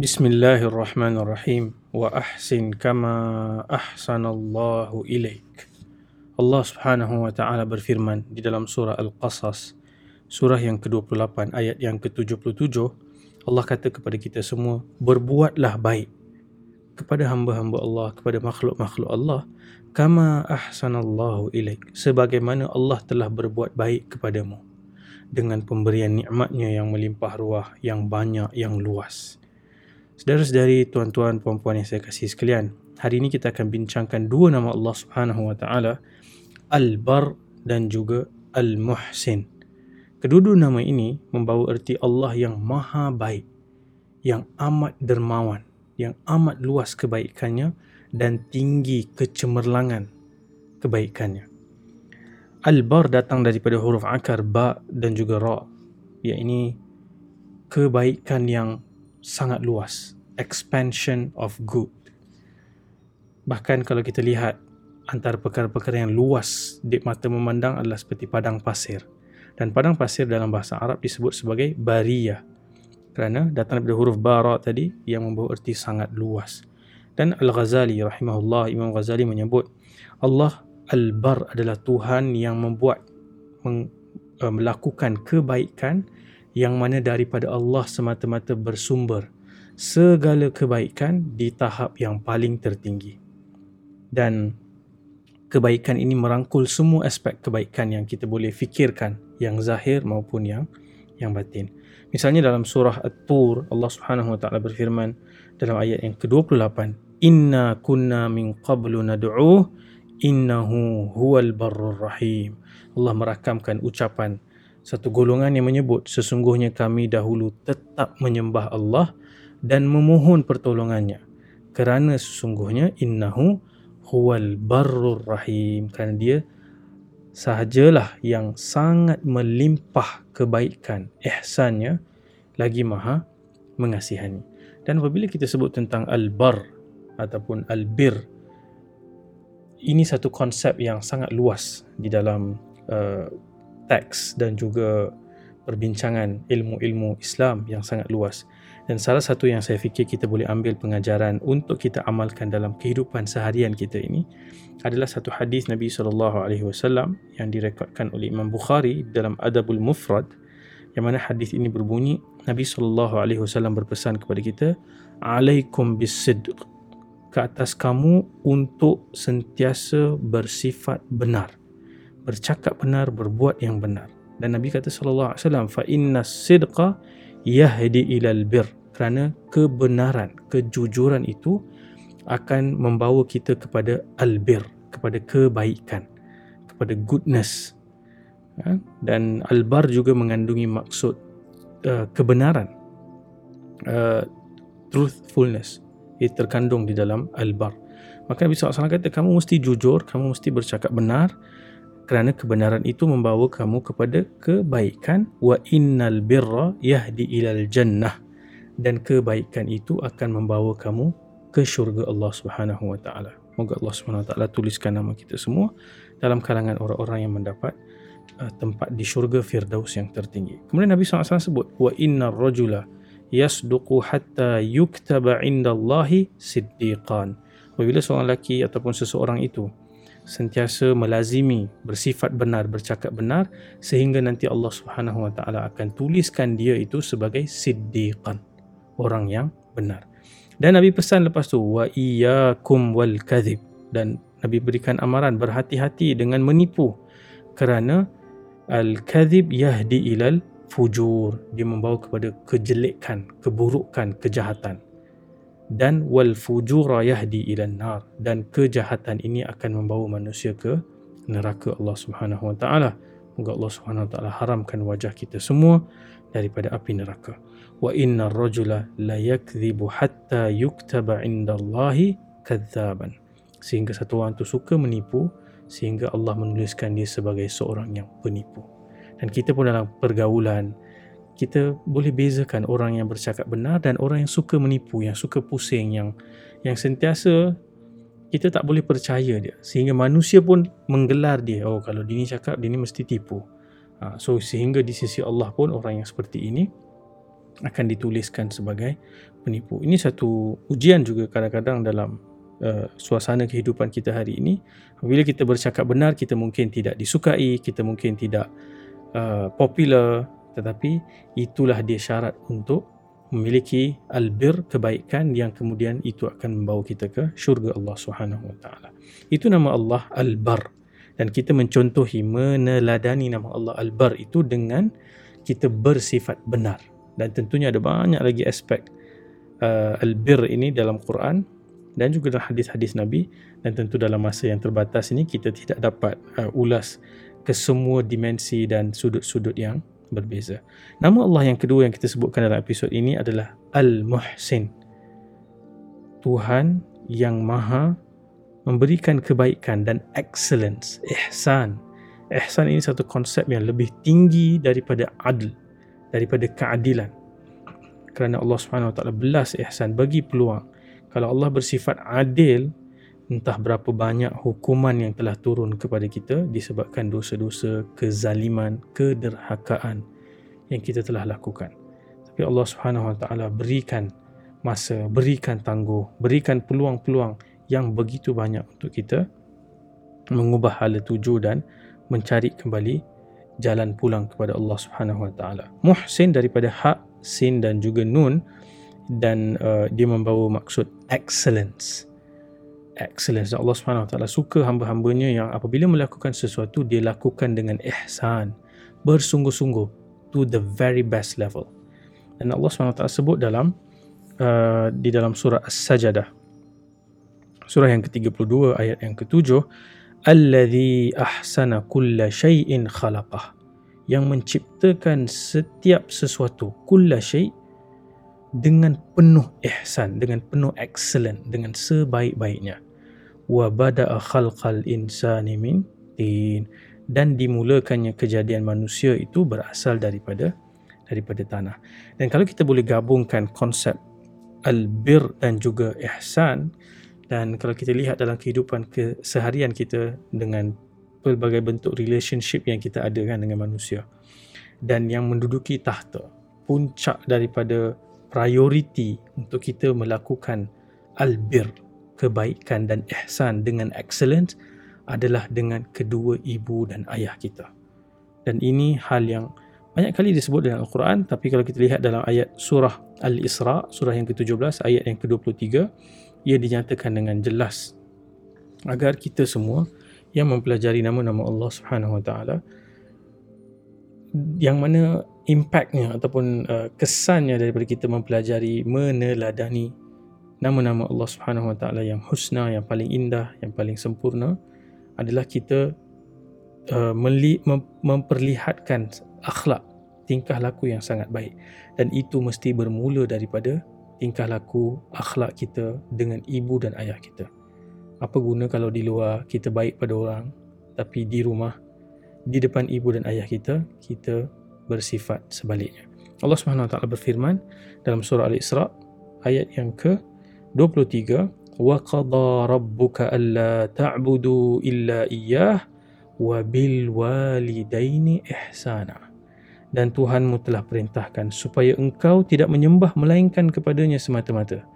Bismillahirrahmanirrahim. Wa ahsin kama ahsanallahu ilaik. Allah Subhanahu wa taala berfirman di dalam surah Al-Qasas surah yang ke-28 ayat yang ke-77 Allah kata kepada kita semua berbuatlah baik kepada hamba-hamba Allah kepada makhluk-makhluk Allah kama ahsanallahu ilaik. Sebagaimana Allah telah berbuat baik kepadamu dengan pemberian nikmatnya yang melimpah ruah yang banyak yang luas. Saudara-saudari, tuan-tuan, puan-puan yang saya kasih sekalian, hari ini kita akan bincangkan dua nama Allah Subhanahu Wa Taala, Al-Bar dan juga Al-Muhsin. Kedua-dua nama ini membawa erti Allah yang maha baik, yang amat dermawan, yang amat luas kebaikannya dan tinggi kecemerlangan kebaikannya. Al-Bar datang daripada huruf akar ba dan juga ra. Ya ini kebaikan yang sangat luas. Expansion of good. Bahkan kalau kita lihat antara perkara-perkara yang luas di mata memandang adalah seperti padang pasir. Dan padang pasir dalam bahasa Arab disebut sebagai bariyah. Kerana datang daripada huruf bara tadi yang membawa erti sangat luas. Dan Al-Ghazali rahimahullah Imam Ghazali menyebut Allah Al-Bar adalah Tuhan yang membuat meng, uh, melakukan kebaikan yang mana daripada Allah semata-mata bersumber segala kebaikan di tahap yang paling tertinggi. Dan kebaikan ini merangkul semua aspek kebaikan yang kita boleh fikirkan, yang zahir maupun yang yang batin. Misalnya dalam surah At-Tur, Allah Subhanahu wa taala berfirman dalam ayat yang ke-28, "Inna kunna min qablu nad'uuh innahu huwal barrur rahim." Allah merakamkan ucapan satu golongan yang menyebut sesungguhnya kami dahulu tetap menyembah Allah dan memohon pertolongannya. Kerana sesungguhnya innahu huwal barrur rahim. Kerana dia sahajalah yang sangat melimpah kebaikan ihsannya lagi maha mengasihani. Dan apabila kita sebut tentang al-bar ataupun al-bir ini satu konsep yang sangat luas di dalam uh, teks dan juga perbincangan ilmu-ilmu Islam yang sangat luas. Dan salah satu yang saya fikir kita boleh ambil pengajaran untuk kita amalkan dalam kehidupan seharian kita ini adalah satu hadis Nabi sallallahu alaihi wasallam yang direkodkan oleh Imam Bukhari dalam Adabul Mufrad yang mana hadis ini berbunyi Nabi sallallahu alaihi wasallam berpesan kepada kita alaikum bisidq ke atas kamu untuk sentiasa bersifat benar bercakap benar, berbuat yang benar. Dan Nabi kata sallallahu alaihi wasallam fa inna sidqa yahdi ilal bir kerana kebenaran, kejujuran itu akan membawa kita kepada albir, kepada kebaikan, kepada goodness. Ha? Dan albar juga mengandungi maksud uh, kebenaran, uh, truthfulness. Ia terkandung di dalam albar. Maka Nabi SAW kata, kamu mesti jujur, kamu mesti bercakap benar, kerana kebenaran itu membawa kamu kepada kebaikan wa innal birra yahdi ilal jannah dan kebaikan itu akan membawa kamu ke syurga Allah Subhanahu wa taala. Moga Allah Subhanahu wa taala tuliskan nama kita semua dalam kalangan orang-orang yang mendapat uh, tempat di syurga firdaus yang tertinggi. Kemudian Nabi SAW sebut wa innar rajula yasduqu hatta yuktaba indallahi siddiqan. Apabila seorang lelaki ataupun seseorang itu sentiasa melazimi bersifat benar bercakap benar sehingga nanti Allah Subhanahu Wa Taala akan tuliskan dia itu sebagai siddiqan orang yang benar. Dan Nabi pesan lepas tu wa iyyakum wal kadhib. Dan Nabi berikan amaran berhati-hati dengan menipu kerana al kadhib yahdi ilal fujur. Dia membawa kepada kejelekan keburukan kejahatan dan wal fujura yahdi ila nar dan kejahatan ini akan membawa manusia ke neraka Allah Subhanahu wa taala. Moga Allah Subhanahu wa taala haramkan wajah kita semua daripada api neraka. Wa inna ar-rajula la yakdhibu hatta yuktaba 'inda Allahi kadzaban. Sehingga satu orang tu suka menipu sehingga Allah menuliskan dia sebagai seorang yang penipu. Dan kita pun dalam pergaulan kita boleh bezakan orang yang bercakap benar dan orang yang suka menipu, yang suka pusing, yang yang sentiasa kita tak boleh percaya dia. Sehingga manusia pun menggelar dia, oh kalau dia ni cakap, dia ni mesti tipu. Ha, so sehingga di sisi Allah pun orang yang seperti ini akan dituliskan sebagai penipu. Ini satu ujian juga kadang-kadang dalam uh, suasana kehidupan kita hari ini. Apabila kita bercakap benar, kita mungkin tidak disukai, kita mungkin tidak uh, popular, tetapi itulah dia syarat untuk memiliki albir kebaikan yang kemudian itu akan membawa kita ke syurga Allah Subhanahu wa taala. Itu nama Allah Al-Bar. Dan kita mencontohi meneladani nama Allah Al-Bar itu dengan kita bersifat benar. Dan tentunya ada banyak lagi aspek uh, albir ini dalam Quran dan juga dalam hadis-hadis Nabi. Dan tentu dalam masa yang terbatas ini kita tidak dapat uh, ulas ke semua dimensi dan sudut-sudut yang berbeza. Nama Allah yang kedua yang kita sebutkan dalam episod ini adalah Al-Muhsin. Tuhan yang maha memberikan kebaikan dan excellence, ihsan. Ihsan ini satu konsep yang lebih tinggi daripada adl, daripada keadilan. Kerana Allah Taala belas ihsan bagi peluang. Kalau Allah bersifat adil, entah berapa banyak hukuman yang telah turun kepada kita disebabkan dosa-dosa, kezaliman, kederhakaan yang kita telah lakukan. Tapi Allah Subhanahu Wa Taala berikan masa, berikan tangguh, berikan peluang-peluang yang begitu banyak untuk kita mengubah hala tuju dan mencari kembali jalan pulang kepada Allah Subhanahu Wa Taala. Muhsin daripada hak, sin dan juga nun dan uh, dia membawa maksud excellence excellence. Allah Subhanahu Wa Taala suka hamba-hambanya yang apabila melakukan sesuatu dia lakukan dengan ihsan bersungguh-sungguh to the very best level. Dan Allah Subhanahu Wa Taala sebut dalam uh, di dalam surah As-Sajdah surah yang ke-32 ayat yang ke-7 allazi ahsana kulla shay'in khalaqah. Yang menciptakan setiap sesuatu kulla syai' dengan penuh ihsan dengan penuh excellent dengan sebaik-baiknya wa bada'a khalqal insani min tin. Dan dimulakannya kejadian manusia itu berasal daripada daripada tanah. Dan kalau kita boleh gabungkan konsep albir dan juga ihsan dan kalau kita lihat dalam kehidupan keseharian kita dengan pelbagai bentuk relationship yang kita ada kan dengan manusia. Dan yang menduduki tahta puncak daripada priority untuk kita melakukan albir kebaikan dan ihsan dengan excellence adalah dengan kedua ibu dan ayah kita. Dan ini hal yang banyak kali disebut dalam Al-Quran tapi kalau kita lihat dalam ayat surah Al-Isra, surah yang ke-17, ayat yang ke-23, ia dinyatakan dengan jelas agar kita semua yang mempelajari nama-nama Allah Subhanahu Wa Taala yang mana impactnya ataupun uh, kesannya daripada kita mempelajari meneladani nama-nama Allah Subhanahu Wa Taala yang husna, yang paling indah, yang paling sempurna adalah kita uh, mem- memperlihatkan akhlak tingkah laku yang sangat baik dan itu mesti bermula daripada tingkah laku akhlak kita dengan ibu dan ayah kita. Apa guna kalau di luar kita baik pada orang tapi di rumah di depan ibu dan ayah kita kita bersifat sebaliknya. Allah Subhanahu Wa Taala berfirman dalam surah Al-Isra ayat yang ke 23 wa qada rabbuka alla ta'budu illa iyyah wa bil walidaini ihsana. Dan Tuhanmu telah perintahkan supaya engkau tidak menyembah melainkan kepadanya semata-mata.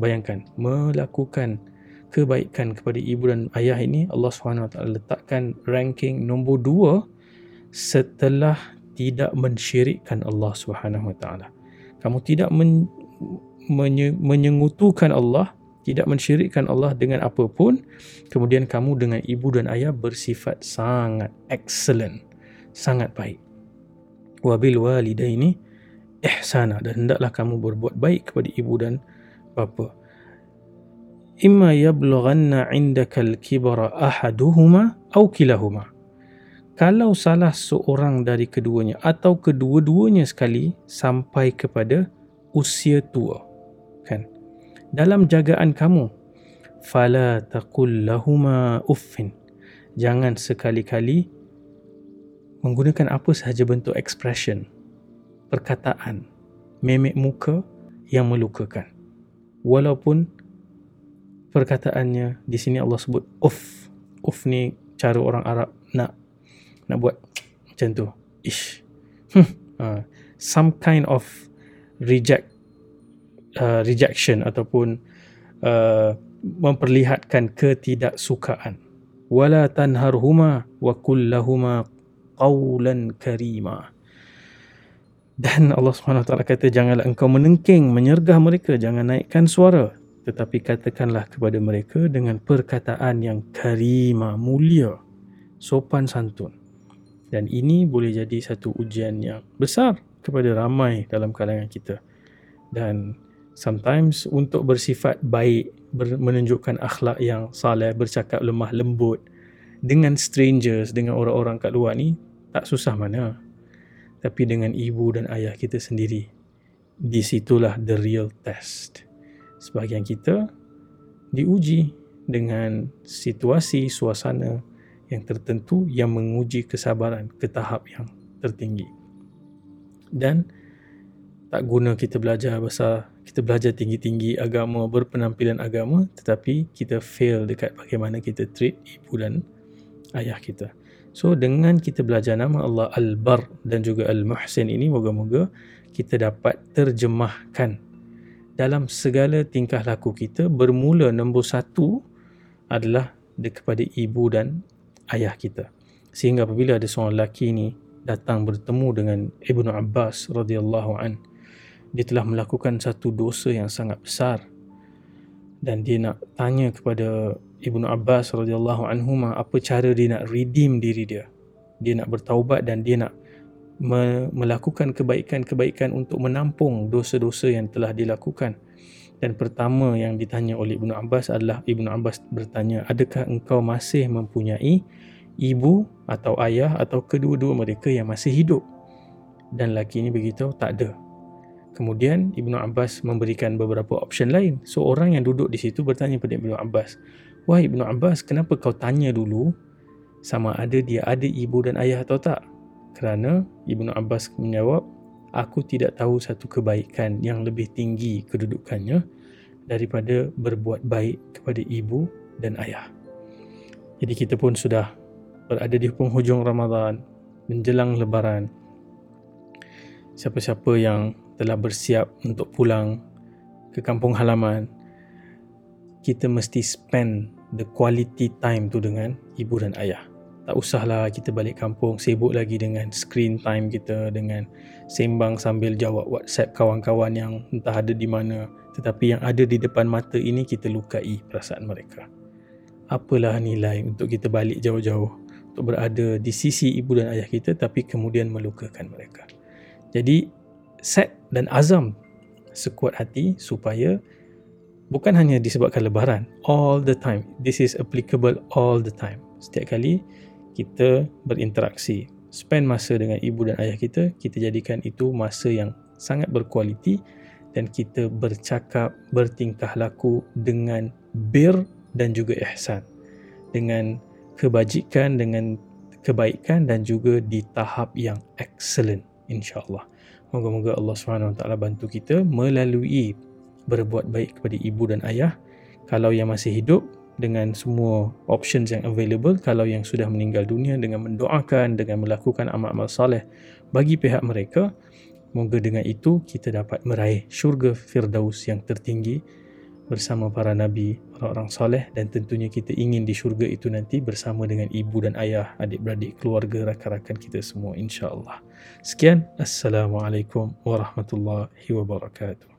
Bayangkan melakukan kebaikan kepada ibu dan ayah ini Allah SWT letakkan ranking nombor dua setelah tidak mensyirikkan Allah SWT kamu tidak men- menyengutukan Allah, tidak mensyirikkan Allah dengan apapun, kemudian kamu dengan ibu dan ayah bersifat sangat excellent, sangat baik. Wabil walidaini ihsana dan hendaklah kamu berbuat baik kepada ibu dan bapa. Imma yablughanna 'indaka al-kibara ahaduhuma aw kilahuma. Kalau salah seorang dari keduanya atau kedua-duanya sekali sampai kepada usia tua kan dalam jagaan kamu fala taqul lahumā uffin. Jangan sekali-kali menggunakan apa sahaja bentuk expression perkataan memek muka yang melukakan. Walaupun perkataannya di sini Allah sebut uff. Uff ni cara orang Arab nak nak buat macam tu. Ish. Hmm. uh, some kind of reject uh, rejection ataupun uh, memperlihatkan ketidaksukaan. Wala tanharhuma wa kullahuma qawlan karima. Dan Allah taala kata janganlah engkau menengking menyergah mereka jangan naikkan suara. Tetapi katakanlah kepada mereka dengan perkataan yang karima mulia sopan santun. Dan ini boleh jadi satu ujian yang besar kepada ramai dalam kalangan kita. Dan sometimes untuk bersifat baik ber- menunjukkan akhlak yang saleh bercakap lemah lembut dengan strangers dengan orang-orang kat luar ni tak susah mana tapi dengan ibu dan ayah kita sendiri di situlah the real test sebahagian kita diuji dengan situasi suasana yang tertentu yang menguji kesabaran ke tahap yang tertinggi. Dan tak guna kita belajar besar, kita belajar tinggi-tinggi agama, berpenampilan agama tetapi kita fail dekat bagaimana kita treat ibu dan ayah kita. So dengan kita belajar nama Allah Al-Bar dan juga Al-Muhsin ini moga-moga kita dapat terjemahkan dalam segala tingkah laku kita bermula nombor satu adalah kepada ibu dan ayah kita. Sehingga apabila ada seorang lelaki ni datang bertemu dengan Ibnu Abbas radhiyallahu an, dia telah melakukan satu dosa yang sangat besar dan dia nak tanya kepada Ibnu Abbas radhiyallahu anhu apa cara dia nak redeem diri dia. Dia nak bertaubat dan dia nak me- melakukan kebaikan-kebaikan untuk menampung dosa-dosa yang telah dilakukan. Dan pertama yang ditanya oleh Ibnu Abbas adalah Ibnu Abbas bertanya, adakah engkau masih mempunyai ibu atau ayah atau kedua-dua mereka yang masih hidup? Dan lelaki ini beritahu, tak ada. Kemudian Ibnu Abbas memberikan beberapa option lain. So orang yang duduk di situ bertanya kepada Ibnu Abbas, Wahai Ibnu Abbas, kenapa kau tanya dulu sama ada dia ada ibu dan ayah atau tak? Kerana Ibnu Abbas menjawab, aku tidak tahu satu kebaikan yang lebih tinggi kedudukannya daripada berbuat baik kepada ibu dan ayah. Jadi kita pun sudah berada di penghujung Ramadan, menjelang lebaran. Siapa-siapa yang telah bersiap untuk pulang ke kampung halaman, kita mesti spend the quality time tu dengan ibu dan ayah tak usahlah kita balik kampung sibuk lagi dengan screen time kita dengan sembang sambil jawab WhatsApp kawan-kawan yang entah ada di mana tetapi yang ada di depan mata ini kita lukai perasaan mereka. Apalah nilai untuk kita balik jauh-jauh untuk berada di sisi ibu dan ayah kita tapi kemudian melukakan mereka. Jadi set dan azam sekuat hati supaya bukan hanya disebabkan lebaran all the time. This is applicable all the time. Setiap kali kita berinteraksi spend masa dengan ibu dan ayah kita kita jadikan itu masa yang sangat berkualiti dan kita bercakap bertingkah laku dengan bir dan juga ihsan. Dengan kebajikan dengan kebaikan dan juga di tahap yang excellent insyaallah moga-moga Allah taala bantu kita melalui berbuat baik kepada ibu dan ayah. Kalau yang masih hidup dengan semua options yang available kalau yang sudah meninggal dunia dengan mendoakan dengan melakukan amal-amal soleh bagi pihak mereka moga dengan itu kita dapat meraih syurga firdaus yang tertinggi bersama para nabi orang-orang soleh dan tentunya kita ingin di syurga itu nanti bersama dengan ibu dan ayah adik-beradik keluarga rakan-rakan kita semua insya-Allah سكان السلام عليكم ورحمة الله وبركاته.